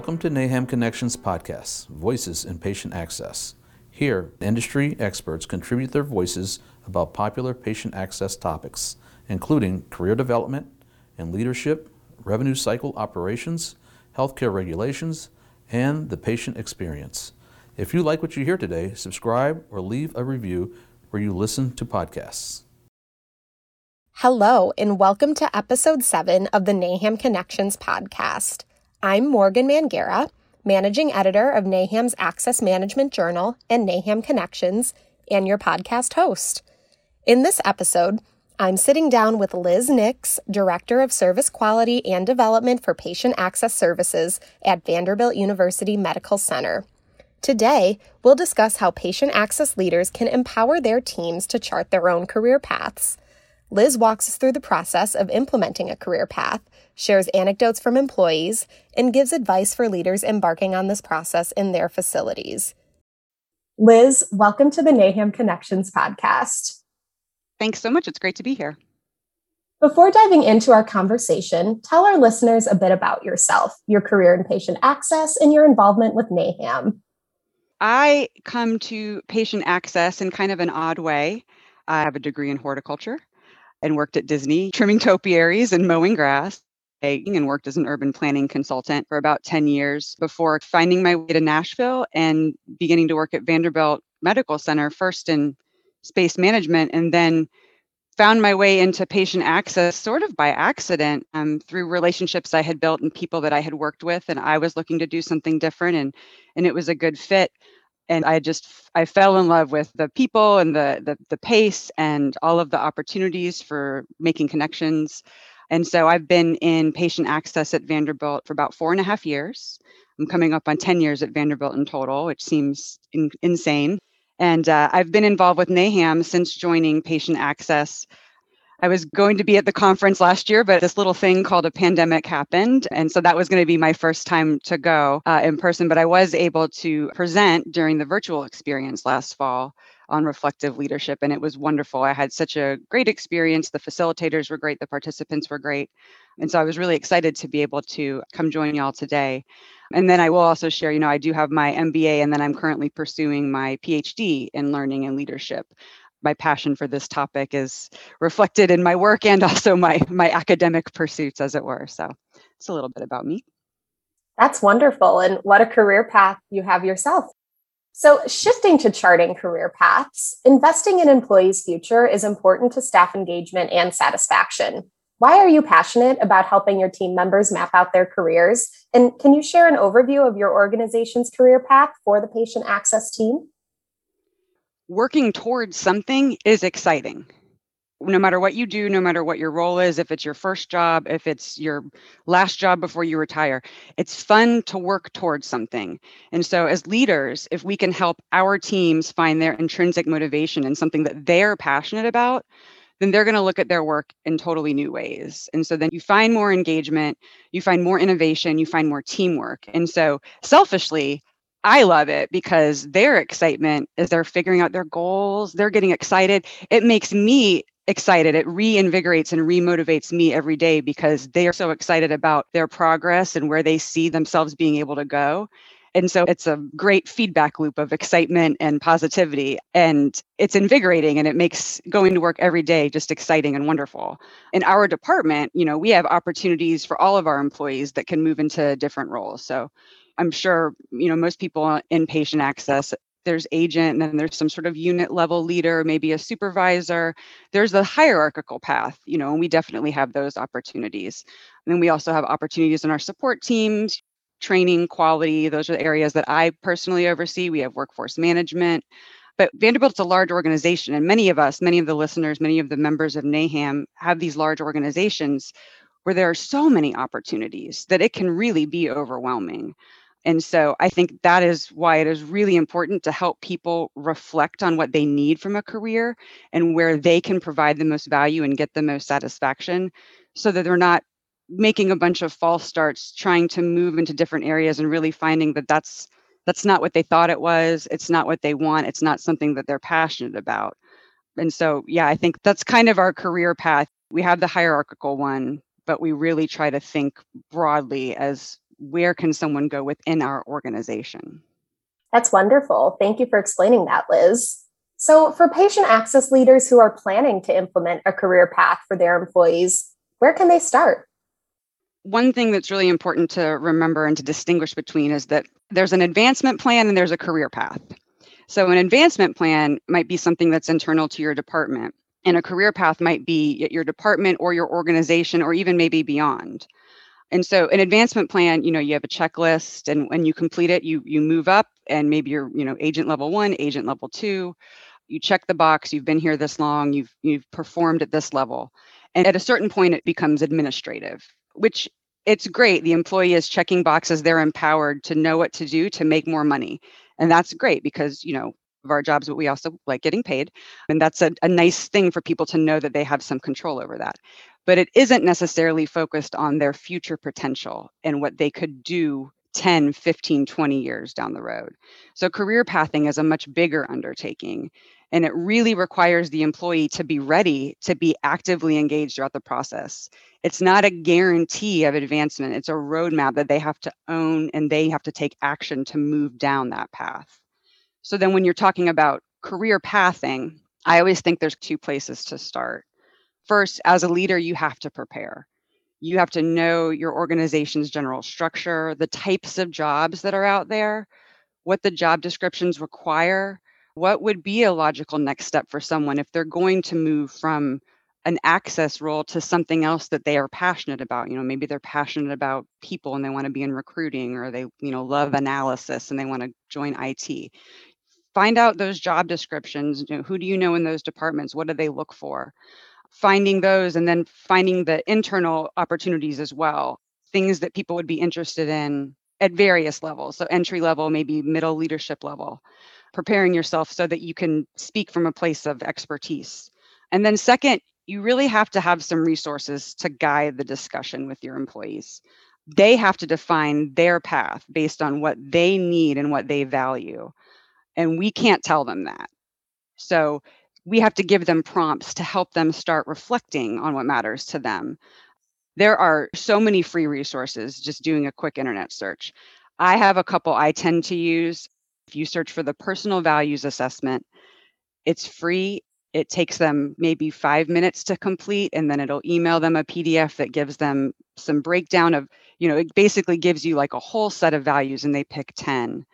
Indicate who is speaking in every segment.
Speaker 1: Welcome to NAHAM Connections Podcast, Voices in Patient Access. Here, industry experts contribute their voices about popular patient access topics, including career development and leadership, revenue cycle operations, healthcare regulations, and the patient experience. If you like what you hear today, subscribe or leave a review where you listen to podcasts.
Speaker 2: Hello, and welcome to episode seven of the NAHAM Connections podcast. I'm Morgan Mangera, managing editor of NAHAM's Access Management Journal and NAHAM Connections, and your podcast host. In this episode, I'm sitting down with Liz Nix, Director of Service Quality and Development for Patient Access Services at Vanderbilt University Medical Center. Today, we'll discuss how patient access leaders can empower their teams to chart their own career paths. Liz walks us through the process of implementing a career path, shares anecdotes from employees, and gives advice for leaders embarking on this process in their facilities. Liz, welcome to the NAHAM Connections podcast.
Speaker 3: Thanks so much. It's great to be here.
Speaker 2: Before diving into our conversation, tell our listeners a bit about yourself, your career in patient access, and your involvement with NAHAM.
Speaker 3: I come to patient access in kind of an odd way. I have a degree in horticulture and worked at Disney trimming topiaries and mowing grass and worked as an urban planning consultant for about 10 years before finding my way to Nashville and beginning to work at Vanderbilt Medical Center, first in space management, and then found my way into patient access sort of by accident um, through relationships I had built and people that I had worked with. And I was looking to do something different, and, and it was a good fit and i just i fell in love with the people and the, the the pace and all of the opportunities for making connections. And so i've been in patient access at vanderbilt for about four and a half years. I'm coming up on 10 years at vanderbilt in total which seems in, insane. And uh, i've been involved with naham since joining patient access I was going to be at the conference last year, but this little thing called a pandemic happened. And so that was going to be my first time to go uh, in person. But I was able to present during the virtual experience last fall on reflective leadership. And it was wonderful. I had such a great experience. The facilitators were great, the participants were great. And so I was really excited to be able to come join y'all today. And then I will also share, you know, I do have my MBA and then I'm currently pursuing my PhD in learning and leadership my passion for this topic is reflected in my work and also my my academic pursuits as it were. So it's a little bit about me.
Speaker 2: That's wonderful and what a career path you have yourself. So shifting to charting career paths investing in employees future is important to staff engagement and satisfaction. Why are you passionate about helping your team members map out their careers? And can you share an overview of your organization's career path for the patient access team
Speaker 3: working towards something is exciting no matter what you do, no matter what your role is, if it's your first job, if it's your last job before you retire, it's fun to work towards something. And so, as leaders, if we can help our teams find their intrinsic motivation and something that they're passionate about, then they're going to look at their work in totally new ways. And so, then you find more engagement, you find more innovation, you find more teamwork. And so, selfishly, I love it because their excitement is they're figuring out their goals, they're getting excited. It makes me excited. It reinvigorates and remotivates me every day because they are so excited about their progress and where they see themselves being able to go. And so it's a great feedback loop of excitement and positivity. And it's invigorating and it makes going to work every day just exciting and wonderful. In our department, you know, we have opportunities for all of our employees that can move into different roles. So I'm sure, you know, most people in patient access, there's agent and then there's some sort of unit level leader, maybe a supervisor. There's the hierarchical path, you know, and we definitely have those opportunities. And then we also have opportunities in our support teams, training, quality. Those are the areas that I personally oversee. We have workforce management. But Vanderbilt's a large organization, and many of us, many of the listeners, many of the members of NAHAM have these large organizations where there are so many opportunities that it can really be overwhelming. And so I think that is why it is really important to help people reflect on what they need from a career and where they can provide the most value and get the most satisfaction so that they're not making a bunch of false starts trying to move into different areas and really finding that that's that's not what they thought it was it's not what they want it's not something that they're passionate about. And so yeah i think that's kind of our career path. We have the hierarchical one but we really try to think broadly as where can someone go within our organization.
Speaker 2: That's wonderful. Thank you for explaining that, Liz. So, for patient access leaders who are planning to implement a career path for their employees, where can they start?
Speaker 3: One thing that's really important to remember and to distinguish between is that there's an advancement plan and there's a career path. So, an advancement plan might be something that's internal to your department, and a career path might be at your department or your organization or even maybe beyond. And so an advancement plan, you know, you have a checklist and when you complete it, you you move up and maybe you're, you know, agent level 1, agent level 2. You check the box, you've been here this long, you've you've performed at this level. And at a certain point it becomes administrative, which it's great. The employee is checking boxes, they're empowered to know what to do to make more money. And that's great because, you know, of our jobs, but we also like getting paid. And that's a, a nice thing for people to know that they have some control over that. But it isn't necessarily focused on their future potential and what they could do 10, 15, 20 years down the road. So career pathing is a much bigger undertaking. And it really requires the employee to be ready to be actively engaged throughout the process. It's not a guarantee of advancement, it's a roadmap that they have to own and they have to take action to move down that path. So then when you're talking about career pathing, I always think there's two places to start. First, as a leader, you have to prepare. You have to know your organization's general structure, the types of jobs that are out there, what the job descriptions require, what would be a logical next step for someone if they're going to move from an access role to something else that they are passionate about? You know maybe they're passionate about people and they want to be in recruiting or they you know love analysis and they want to join IT find out those job descriptions you know, who do you know in those departments? What do they look for finding those and then finding the internal opportunities as well things that people would be interested in at various levels. So entry level maybe middle leadership level preparing yourself so that you can speak from a place of expertise. And then second you really have to have some resources to guide the discussion with your employees. They have to define their path based on what they need and what they value. And we can't tell them that. So we have to give them prompts to help them start reflecting on what matters to them. There are so many free resources just doing a quick internet search. I have a couple I tend to use. If you search for the personal values assessment, it's free. It takes them maybe five minutes to complete, and then it'll email them a PDF that gives them some breakdown of, you know, it basically gives you like a whole set of values and they pick 10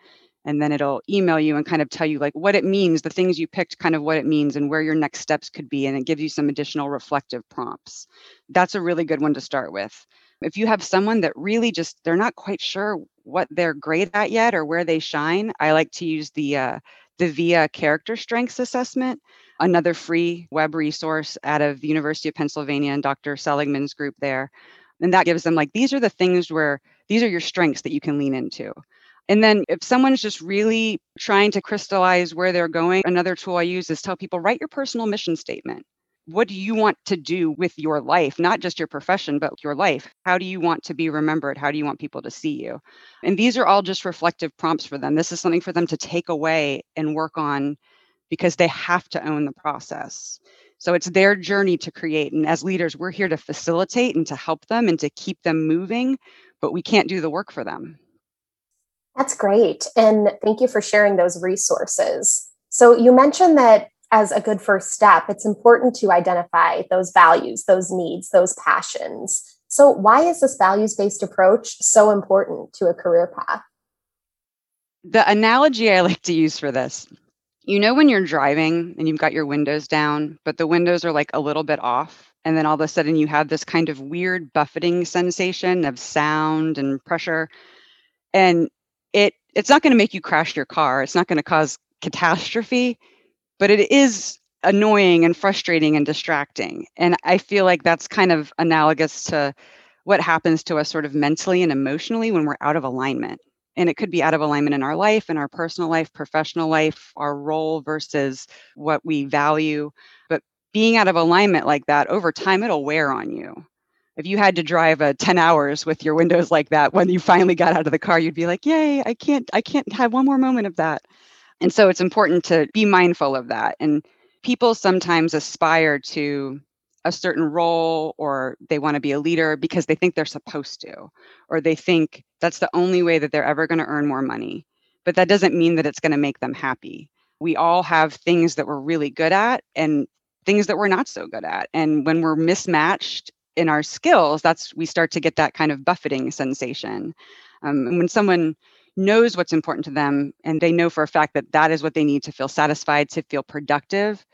Speaker 3: and then it'll email you and kind of tell you like what it means the things you picked kind of what it means and where your next steps could be and it gives you some additional reflective prompts. That's a really good one to start with. If you have someone that really just they're not quite sure what they're great at yet or where they shine i like to use the uh, the via character strengths assessment another free web resource out of the university of pennsylvania and dr seligman's group there. And that gives them like these are the things where these are your strengths that you can lean into and then if someone's just really trying to crystallize where they're going, another tool I use is tell people write your personal mission statement. What do you want to do with your life, not just your profession, but your life? How do you want to be remembered? How do you want people to see you? And these are all just reflective prompts for them. This is something for them to take away and work on because they have to own the process. So it's their journey to create. And as leaders, we're here to facilitate and to help them and to keep them moving, but we can't do the work for them.
Speaker 2: That's great. And thank you for sharing those resources. So, you mentioned that as a good first step, it's important to identify those values, those needs, those passions. So, why is this values based approach so important to a career path?
Speaker 3: The analogy I like to use for this you know, when you're driving and you've got your windows down, but the windows are like a little bit off, and then all of a sudden you have this kind of weird buffeting sensation of sound and pressure. And it's not going to make you crash your car it's not going to cause catastrophe but it is annoying and frustrating and distracting and i feel like that's kind of analogous to what happens to us sort of mentally and emotionally when we're out of alignment and it could be out of alignment in our life in our personal life professional life our role versus what we value but being out of alignment like that over time it'll wear on you if you had to drive a 10 hours with your windows like that when you finally got out of the car you'd be like yay i can't i can't have one more moment of that and so it's important to be mindful of that and people sometimes aspire to a certain role or they want to be a leader because they think they're supposed to, or they think that's the only way that they're ever going to earn more money. But that doesn't mean that it's going to make them happy. We all have things that we're really good at and things that we're not so good at. And when we're mismatched in our skills, that's we start to get that kind of buffeting sensation. Um, and when someone knows what's important to them and they know for a fact that that is what they need to feel satisfied, to feel productive,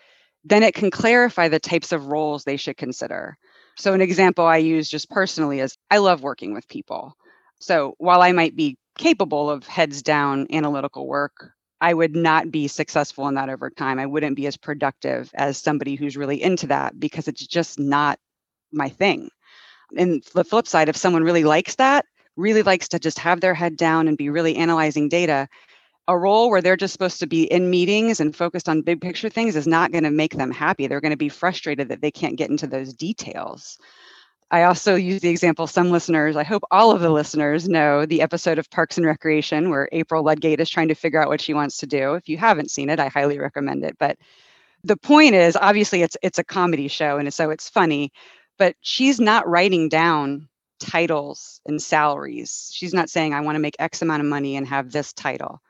Speaker 3: then it can clarify the types of roles they should consider. So, an example I use just personally is I love working with people. So, while I might be capable of heads down analytical work, I would not be successful in that over time. I wouldn't be as productive as somebody who's really into that because it's just not my thing. And the flip side, if someone really likes that, really likes to just have their head down and be really analyzing data, a role where they're just supposed to be in meetings and focused on big picture things is not going to make them happy. They're going to be frustrated that they can't get into those details. I also use the example some listeners, I hope all of the listeners know the episode of Parks and Recreation where April Ludgate is trying to figure out what she wants to do. If you haven't seen it, I highly recommend it. But the point is obviously it's it's a comedy show and so it's funny, but she's not writing down titles and salaries. She's not saying I want to make X amount of money and have this title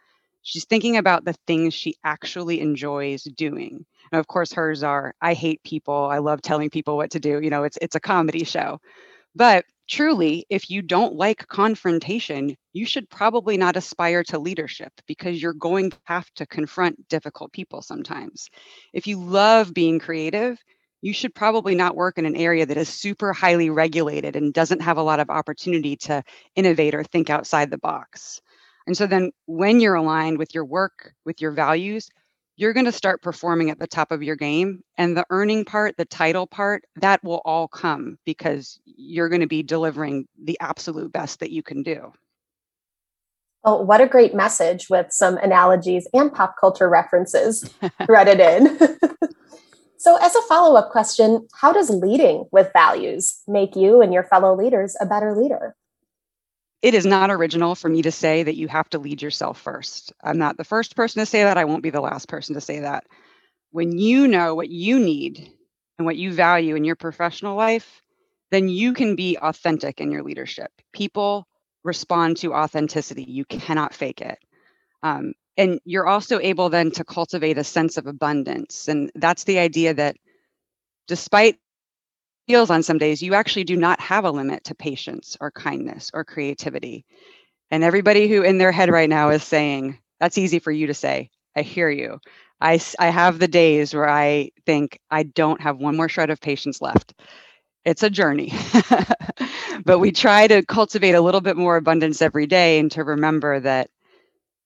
Speaker 3: She's thinking about the things she actually enjoys doing. And of course, hers are I hate people. I love telling people what to do. You know, it's it's a comedy show. But truly, if you don't like confrontation, you should probably not aspire to leadership because you're going to have to confront difficult people sometimes. If you love being creative, you should probably not work in an area that is super highly regulated and doesn't have a lot of opportunity to innovate or think outside the box. And so then when you're aligned with your work, with your values, you're going to start performing at the top of your game. And the earning part, the title part, that will all come because you're going to be delivering the absolute best that you can do.
Speaker 2: Oh, what a great message with some analogies and pop culture references threaded in. so, as a follow up question, how does leading with values make you and your fellow leaders a better leader?
Speaker 3: it is not original for me to say that you have to lead yourself first. I'm not the first person to say that. I won't be the last person to say that. When you know what you need and what you value in your professional life, then you can be authentic in your leadership. People respond to authenticity. You cannot fake it. Um, and you're also able then to cultivate a sense of abundance. And that's the idea that despite feels on some days, you actually do not have a limit to patience or kindness or creativity. And everybody who in their head right now is saying, that's easy for you to say. I hear you. I, I have the days where I think I don't have one more shred of patience left. It's a journey, but we mm-hmm. try to cultivate a little bit more abundance every day and to remember that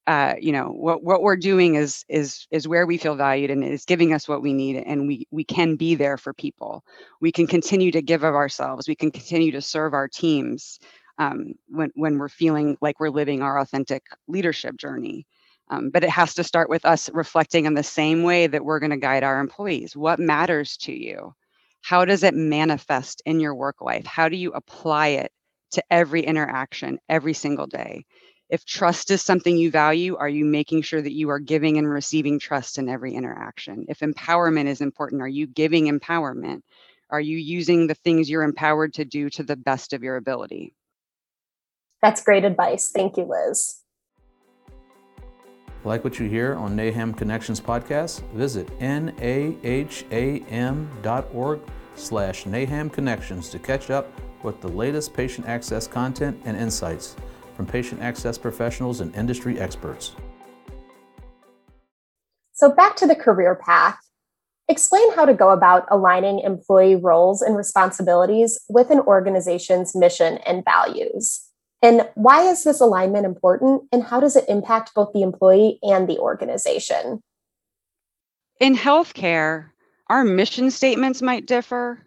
Speaker 3: uh, you know what what we're doing is is is where we feel valued and is giving us what we need and we we can be there for people. We can continue to give of ourselves. We can continue to serve our teams um, when when we're feeling like we're living our authentic leadership journey. Um, but it has to start with us reflecting in the same way that we're going to guide our employees. What matters to you? How does it manifest in your work life? How do you apply it to every interaction every single day if trust is something you value, are you making sure that you are giving and receiving trust in every interaction? If empowerment is important, are you giving empowerment? Are you using the things you're empowered to do to the best of your ability?
Speaker 2: That's great advice. Thank you, Liz.
Speaker 1: Like what you hear on NAHAM Connections podcast? Visit naham.org slash NAHAM Connections to catch up with the latest patient access content and insights from patient access professionals and industry experts.
Speaker 2: So, back to the career path. Explain how to go about aligning employee roles and responsibilities with an organization's mission and values. And why is this alignment important, and how does it impact both the employee and the organization?
Speaker 3: In healthcare, our mission statements might differ,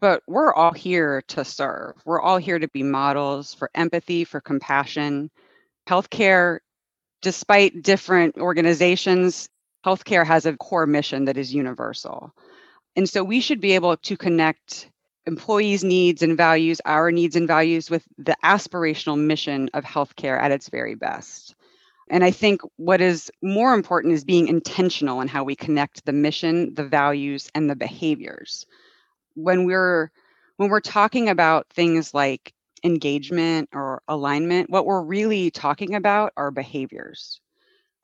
Speaker 3: but we're all here to serve. We're all here to be models for empathy, for compassion. Healthcare, despite different organizations, healthcare has a core mission that is universal. And so we should be able to connect employees' needs and values, our needs and values, with the aspirational mission of healthcare at its very best. And I think what is more important is being intentional in how we connect the mission, the values, and the behaviors when we're when we're talking about things like engagement or alignment, what we're really talking about are behaviors.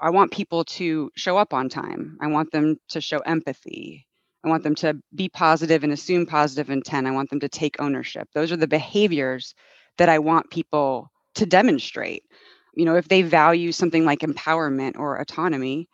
Speaker 3: I want people to show up on time. I want them to show empathy. I want them to be positive and assume positive intent. I want them to take ownership. Those are the behaviors that I want people to demonstrate. You know, if they value something like empowerment or autonomy,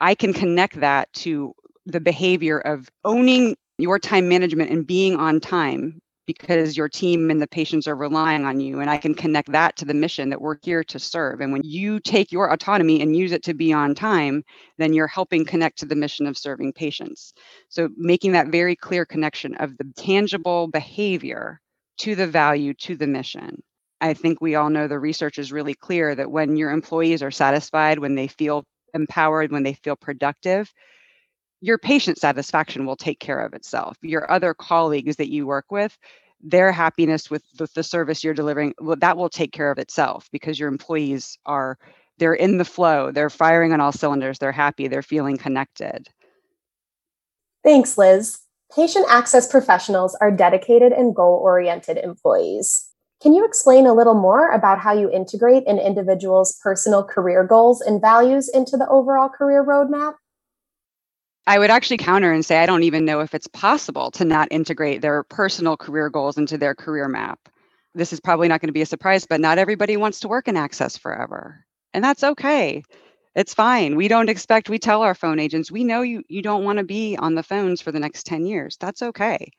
Speaker 3: I can connect that to the behavior of owning your time management and being on time because your team and the patients are relying on you. And I can connect that to the mission that we're here to serve. And when you take your autonomy and use it to be on time, then you're helping connect to the mission of serving patients. So making that very clear connection of the tangible behavior to the value, to the mission. I think we all know the research is really clear that when your employees are satisfied, when they feel empowered, when they feel productive, your patient satisfaction will take care of itself. Your other colleagues that you work with, their happiness with the, the service you're delivering, well, that will take care of itself because your employees are they're in the flow, they're firing on all cylinders, they're happy, they're feeling connected.
Speaker 2: Thanks, Liz. Patient access professionals are dedicated and goal oriented employees. Can you explain a little more about how you integrate an individual's personal career goals and values into the overall career roadmap?
Speaker 3: I would actually counter and say I don't even know if it's possible to not integrate their personal career goals into their career map. This is probably not going to be a surprise, but not everybody wants to work in access forever. And that's okay. It's fine. We don't expect, we tell our phone agents, we know you, you don't want to be on the phones for the next 10 years. That's okay.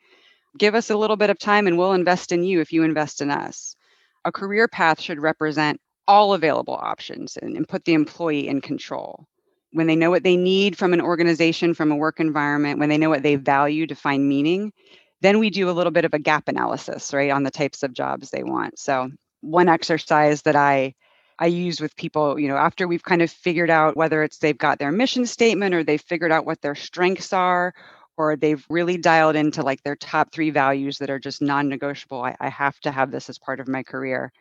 Speaker 3: Give us a little bit of time and we'll invest in you if you invest in us. A career path should represent all available options and, and put the employee in control when they know what they need from an organization, from a work environment, when they know what they value to find meaning, then we do a little bit of a gap analysis, right, on the types of jobs they want. So, one exercise that I I use with people, you know, after we've kind of figured out whether it's they've got their mission statement or they've figured out what their strengths are or they've really dialed into like their top three values that are just non-negotiable. I, I have to have this as part of my career.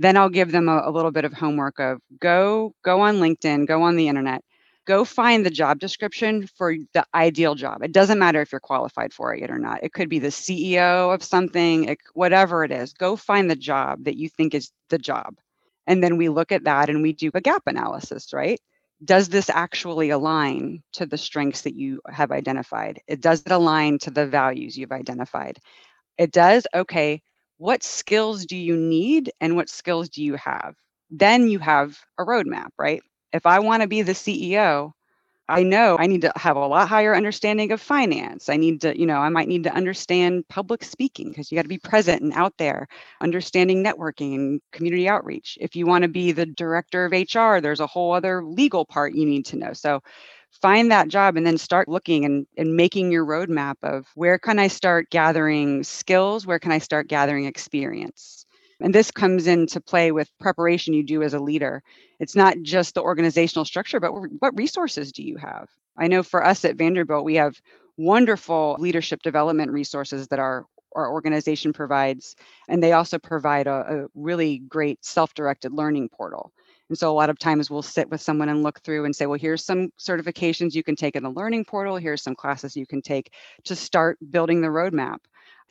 Speaker 3: Then I'll give them a, a little bit of homework of go go on LinkedIn, go on the internet, go find the job description for the ideal job. It doesn't matter if you're qualified for it or not. It could be the CEO of something, it, whatever it is. Go find the job that you think is the job. And then we look at that and we do a gap analysis, right? Does this actually align to the strengths that you have identified? It does it align to the values you've identified? It does. Okay. What skills do you need and what skills do you have? Then you have a roadmap, right? If I want to be the CEO, I know I need to have a lot higher understanding of finance. I need to, you know, I might need to understand public speaking because you got to be present and out there, understanding networking and community outreach. If you want to be the director of HR, there's a whole other legal part you need to know. So find that job and then start looking and, and making your roadmap of where can I start gathering skills? Where can I start gathering experience? And this comes into play with preparation you do as a leader. It's not just the organizational structure, but what resources do you have? I know for us at Vanderbilt, we have wonderful leadership development resources that our, our organization provides. And they also provide a, a really great self directed learning portal. And so a lot of times we'll sit with someone and look through and say, well, here's some certifications you can take in the learning portal. Here's some classes you can take to start building the roadmap.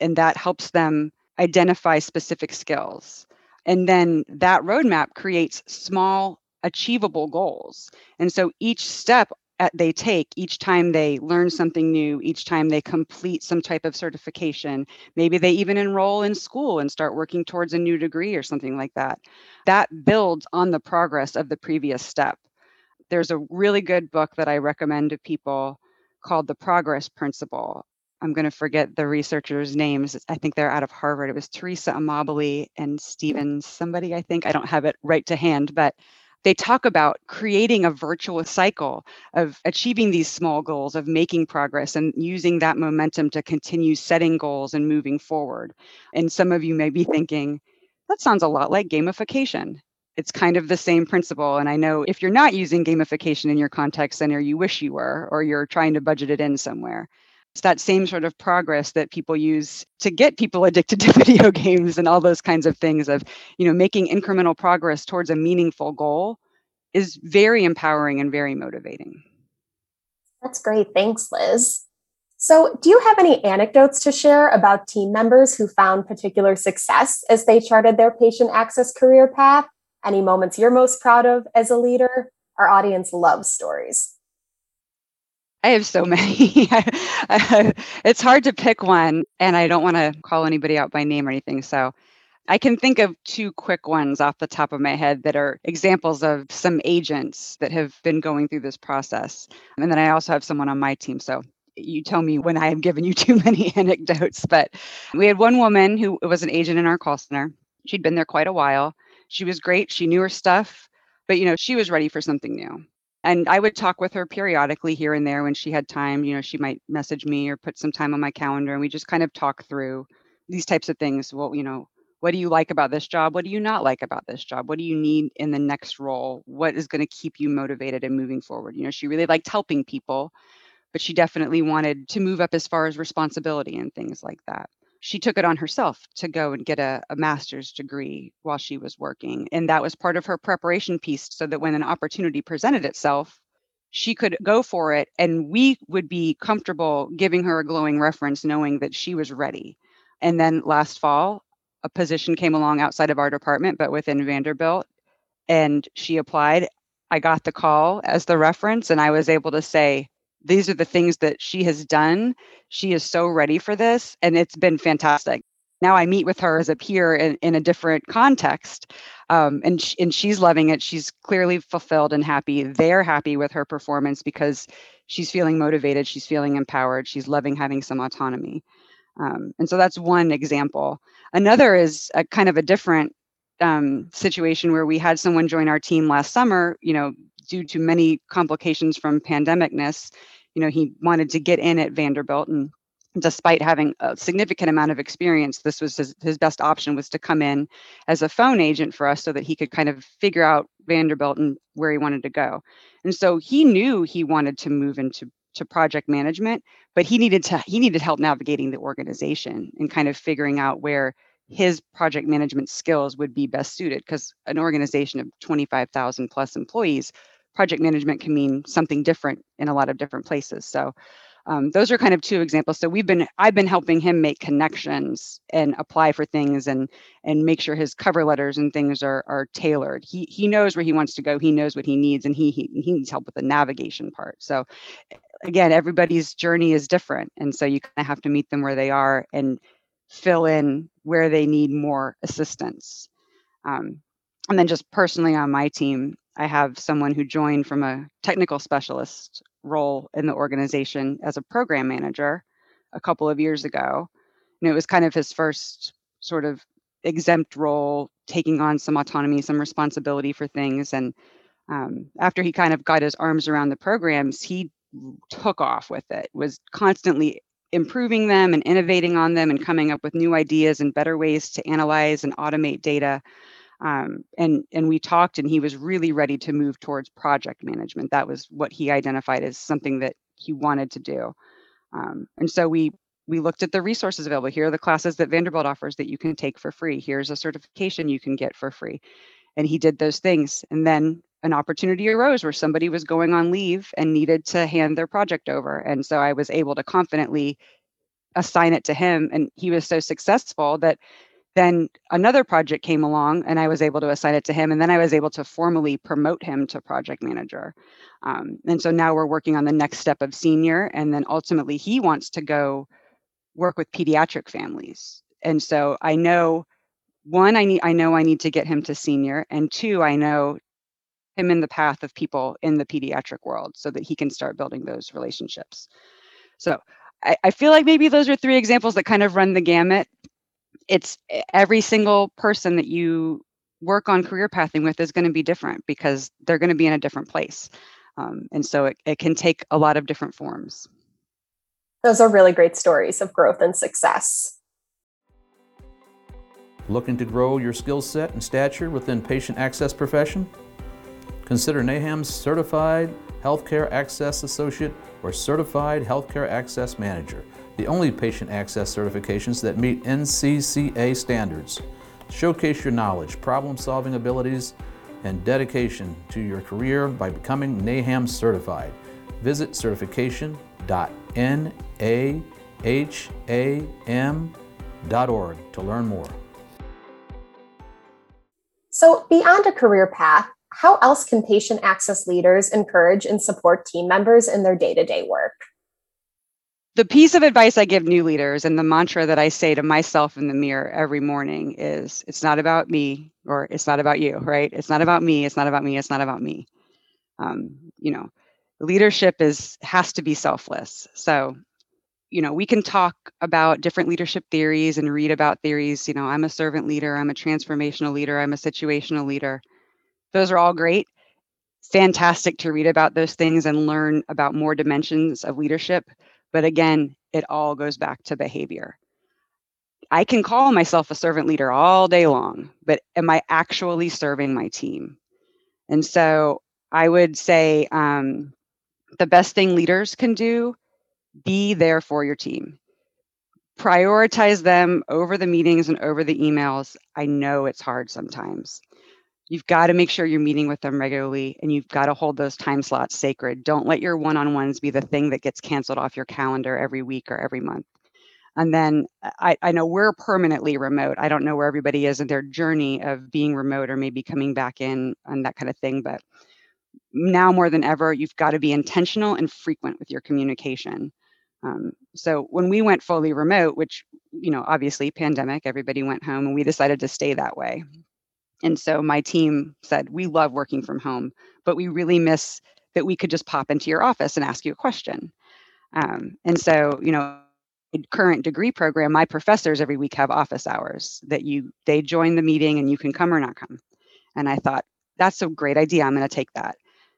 Speaker 3: And that helps them identify specific skills. And then that roadmap creates small, achievable goals. And so each step uh, they take each time they learn something new, each time they complete some type of certification, maybe they even enroll in school and start working towards a new degree or something like that. That builds on the progress of the previous step. There's a really good book that I recommend to people called The Progress Principle. I'm going to forget the researchers' names. I think they're out of Harvard. It was Teresa Amabile and Stephen somebody, I think. I don't have it right to hand, but they talk about creating a virtuous cycle of achieving these small goals, of making progress and using that momentum to continue setting goals and moving forward. And some of you may be thinking, that sounds a lot like gamification. It's kind of the same principle. And I know if you're not using gamification in your contact center, you wish you were, or you're trying to budget it in somewhere it's that same sort of progress that people use to get people addicted to video games and all those kinds of things of you know making incremental progress towards a meaningful goal is very empowering and very motivating
Speaker 2: that's great thanks liz So, do you have any anecdotes to share about team members who found particular success as they charted their patient access career path? Any moments you're most proud of as a leader? Our audience loves stories.
Speaker 3: I have so many. it's hard to pick one, and I don't want to call anybody out by name or anything. So I can think of two quick ones off the top of my head that are examples of some agents that have been going through this process. And then I also have someone on my team. So you tell me when I have given you too many anecdotes. But we had one woman who was an agent in our call center. She'd been there quite a while. She was great. She knew her stuff, but you know, she was ready for something new. And I would talk with her periodically here and there when she had time. You know, she might message me or put some time on my calendar and we just kind of talk through these types of things. Well, you know, what do you like about this job? What do you not like about this job? What do you need in the next role? What is going to keep you motivated and moving forward? You know, she really liked helping people but she definitely wanted to move up as far as responsibility and things like that. She took it on herself to go and get a, a master's degree while she was working. And that was part of her preparation piece so that when an opportunity presented itself, she could go for it and we would be comfortable giving her a glowing reference knowing that she was ready. And then last fall, a position came along outside of our department, but within Vanderbilt, and she applied. I got the call as the reference, and I was able to say, these are the things that she has done. She is so ready for this, and it's been fantastic. Now I meet with her as a peer in, in a different context, um, and sh- and she's loving it. She's clearly fulfilled and happy. They're happy with her performance because she's feeling motivated. She's feeling empowered. She's loving having some autonomy. Um, and so that's one example. Another is a kind of a different um, situation where we had someone join our team last summer. You know, due to many complications from pandemicness, you know, he wanted to get in at Vanderbilt and despite having a significant amount of experience this was his, his best option was to come in as a phone agent for us so that he could kind of figure out vanderbilt and where he wanted to go. And so he knew he wanted to move into to project management but he needed to he needed help navigating the organization and kind of figuring out where his project management skills would be best suited because an organization of 25,000 plus employees project management can mean something different in a lot of different places. So um, those are kind of two examples. So we've been I've been helping him make connections and apply for things and and make sure his cover letters and things are are tailored. He he knows where he wants to go. He knows what he needs, and he he, he needs help with the navigation part. So again, everybody's journey is different, and so you kind of have to meet them where they are and fill in where they need more assistance. Um, and then just personally on my team, I have someone who joined from a technical specialist role in the organization as a program manager a couple of years ago. And it was kind of his first sort of exempt role, taking on some autonomy, some responsibility for things. And um, after he kind of got his arms around the programs, he took off with it, was constantly improving them and innovating on them and coming up with new ideas and better ways to analyze and automate data um, and and we talked and he was really ready to move towards project management. That was what he identified as something that he wanted to do. Um, and so we we looked at the resources available. Here are the classes that vanderbilt offers that you can take for free. Here's a certification you can get for free. And he did those things and then an opportunity arose where somebody was going on leave and needed to hand their project over and so i was able to confidently assign it to him and he was so successful that then another project came along and I was able to assign it to him. And then I was able to formally promote him to project manager. Um, and so now we're working on the next step of senior. And then ultimately he wants to go work with pediatric families. And so I know one, I need I know I need to get him to senior. And two, I know him in the path of people in the pediatric world so that he can start building those relationships. So I, I feel like maybe those are three examples that kind of run the gamut it's every single person that you work on career pathing with is going to be different because they're going to be in a different place. Um, and so it, it can take a lot of different forms.
Speaker 2: Those are really great stories of growth and success.
Speaker 1: Looking to grow your skill set and stature within patient access profession? Consider NAHAM's Certified Healthcare Access Associate or Certified Healthcare Access Manager the only patient access certifications that meet NCCA standards. Showcase your knowledge, problem solving abilities, and dedication to your career by becoming NAHAM certified. Visit certification.naham.org to learn more.
Speaker 2: So, beyond a career path, how else can patient access leaders encourage and support team members in their day to day work?
Speaker 3: The piece of advice I give new leaders and the mantra that I say to myself in the mirror every morning is it's not about me or it's not about you, right? It's not about me, it's not about me, it's not about me. Um, you know, leadership is has to be selfless. So, you know, we can talk about different leadership theories and read about theories. You know, I'm a servant leader, I'm a transformational leader, I'm a situational leader. Those are all great. Fantastic to read about those things and learn about more dimensions of leadership. But again, it all goes back to behavior. I can call myself a servant leader all day long, but am I actually serving my team? And so I would say um, the best thing leaders can do be there for your team prioritize them over the meetings and over the emails i know it's hard sometimes you've got to make sure you're meeting with them regularly and you've got to hold those time slots sacred don't let your one-on-ones be the thing that gets canceled off your calendar every week or every month and then I, I know we're permanently remote i don't know where everybody is in their journey of being remote or maybe coming back in and that kind of thing but now more than ever, you've got to be intentional and frequent with your communication. Um, so when we went fully remote, which, you know, obviously pandemic, everybody went home and we decided to stay that way. And so my team said, we love working from home, but we really miss that we could just pop into your office and ask you a question. Um, and so, you know, current degree program, my professors every week have office hours that you they join the meeting and you can come or not come. And I thought, that's a great idea. I'm going to take that.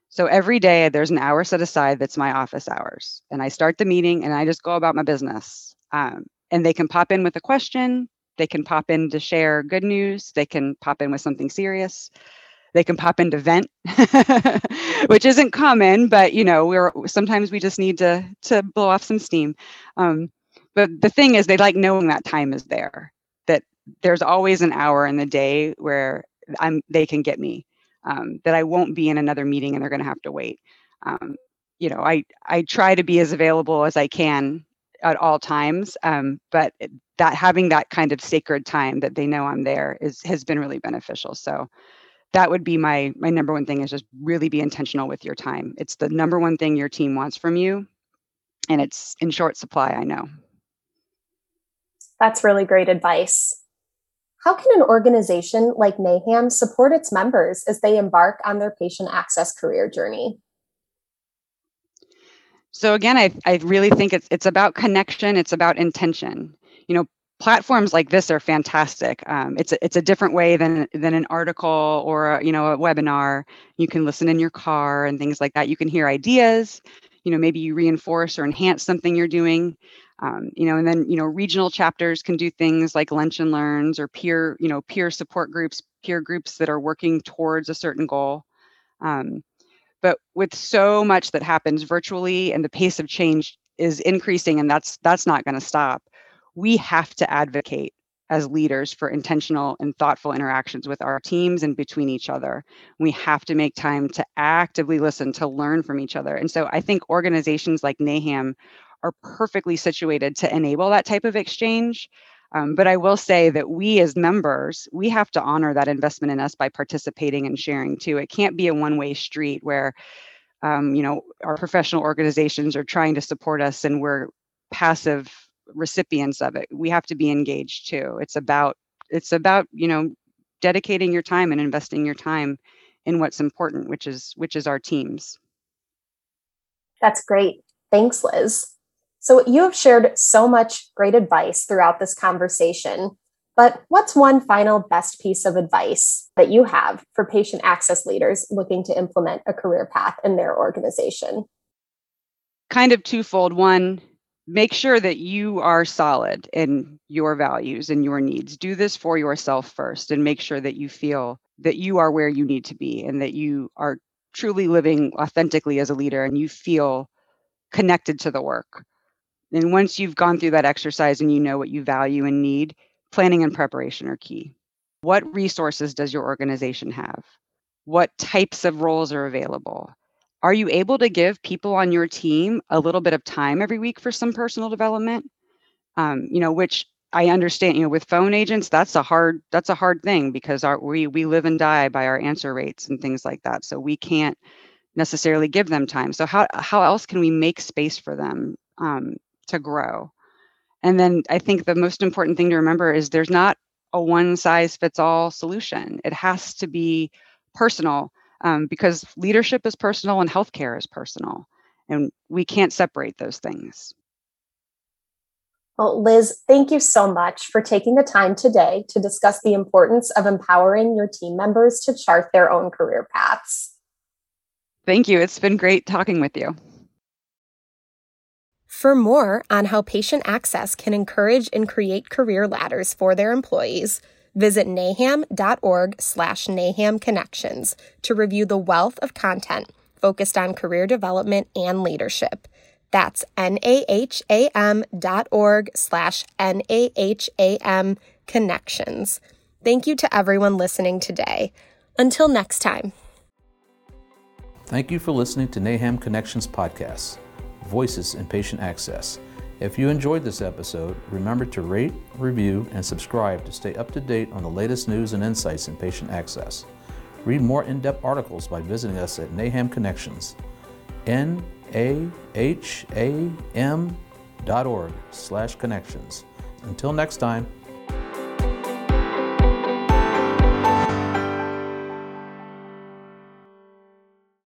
Speaker 3: So every day there's an hour set aside that's my office hours. And I start the meeting and I just go about my business. Um, and they can pop in with a question. They can pop in to share good news. They can pop in with something serious. They can pop in to vent, which isn't common, but you know, we're sometimes we just need to to blow off some steam. Um, but the thing is, they like knowing that time is there. That there's always an hour in the day where I'm they can get me um, that I won't be in another meeting and they're going to have to wait. Um, you know, I I try to be as available as I can at all times, um, but that having that kind of sacred time that they know I'm there is has been really beneficial. So that would be my my number one thing is just really be intentional with your time. It's the number one thing your team wants from you, and it's in short supply. I know.
Speaker 2: That's really great advice. How can an organization like NAHAM support its members as they embark on their patient access career journey?
Speaker 3: So again, I, I really think it's it's about connection. It's about intention. You know, platforms like this are fantastic. Um, it's a, it's a different way than than an article or a, you know a webinar. You can listen in your car and things like that. You can hear ideas. You know, maybe you reinforce or enhance something you're doing. Um, you know, and then you know, regional chapters can do things like lunch and learns or peer, you know, peer support groups, peer groups that are working towards a certain goal. Um, but with so much that happens virtually and the pace of change is increasing, and that's that's not going to stop. We have to advocate as leaders for intentional and thoughtful interactions with our teams and between each other. We have to make time to actively listen, to learn from each other. And so I think organizations like NAHAM are perfectly situated to enable that type of exchange. Um, but I will say that we as members, we have to honor that investment in us by participating and sharing too. It can't be a one-way street where, um, you know, our professional organizations are trying to support us and we're passive recipients of it. We have to be engaged too. It's about it's about you know dedicating your time and investing your time in what's important, which is which is our teams.
Speaker 2: That's great. Thanks, Liz. So, you have shared so much great advice throughout this conversation. But what's one final best piece of advice that you have for patient access leaders looking to implement a career path in their organization?
Speaker 3: Kind of twofold. One, make sure that you are solid in your values and your needs. Do this for yourself first and make sure that you feel that you are where you need to be and that you are truly living authentically as a leader and you feel connected to the work. And once you've gone through that exercise and you know what you value and need, planning and preparation are key. What resources does your organization have? What types of roles are available? Are you able to give people on your team a little bit of time every week for some personal development? Um, you know, which I understand, you know, with phone agents, that's a hard that's a hard thing because our we we live and die by our answer rates and things like that. So we can't necessarily give them time. So how how else can we make space for them um, to grow? And then I think the most important thing to remember is there's not a one size fits all solution. It has to be personal um, because leadership is personal and healthcare is personal, and we can't separate those things.
Speaker 2: Well, Liz, thank you so much for taking the time today to discuss the importance of empowering your team members to chart their own career paths.
Speaker 3: Thank you. It's been great talking with you.
Speaker 2: For more on how patient access can encourage and create career ladders for their employees, visit naham.org slash naham connections to review the wealth of content focused on career development and leadership. That's N-A-H-A-M dot org slash N-A-H-A-M connections. Thank you to everyone listening today. Until next time.
Speaker 1: Thank you for listening to NAHAM Connections Podcast, Voices in Patient Access. If you enjoyed this episode, remember to rate, review, and subscribe to stay up to date on the latest news and insights in patient access. Read more in depth articles by visiting us at NAHAM Connections, N A H A M dot org slash connections. Until next time.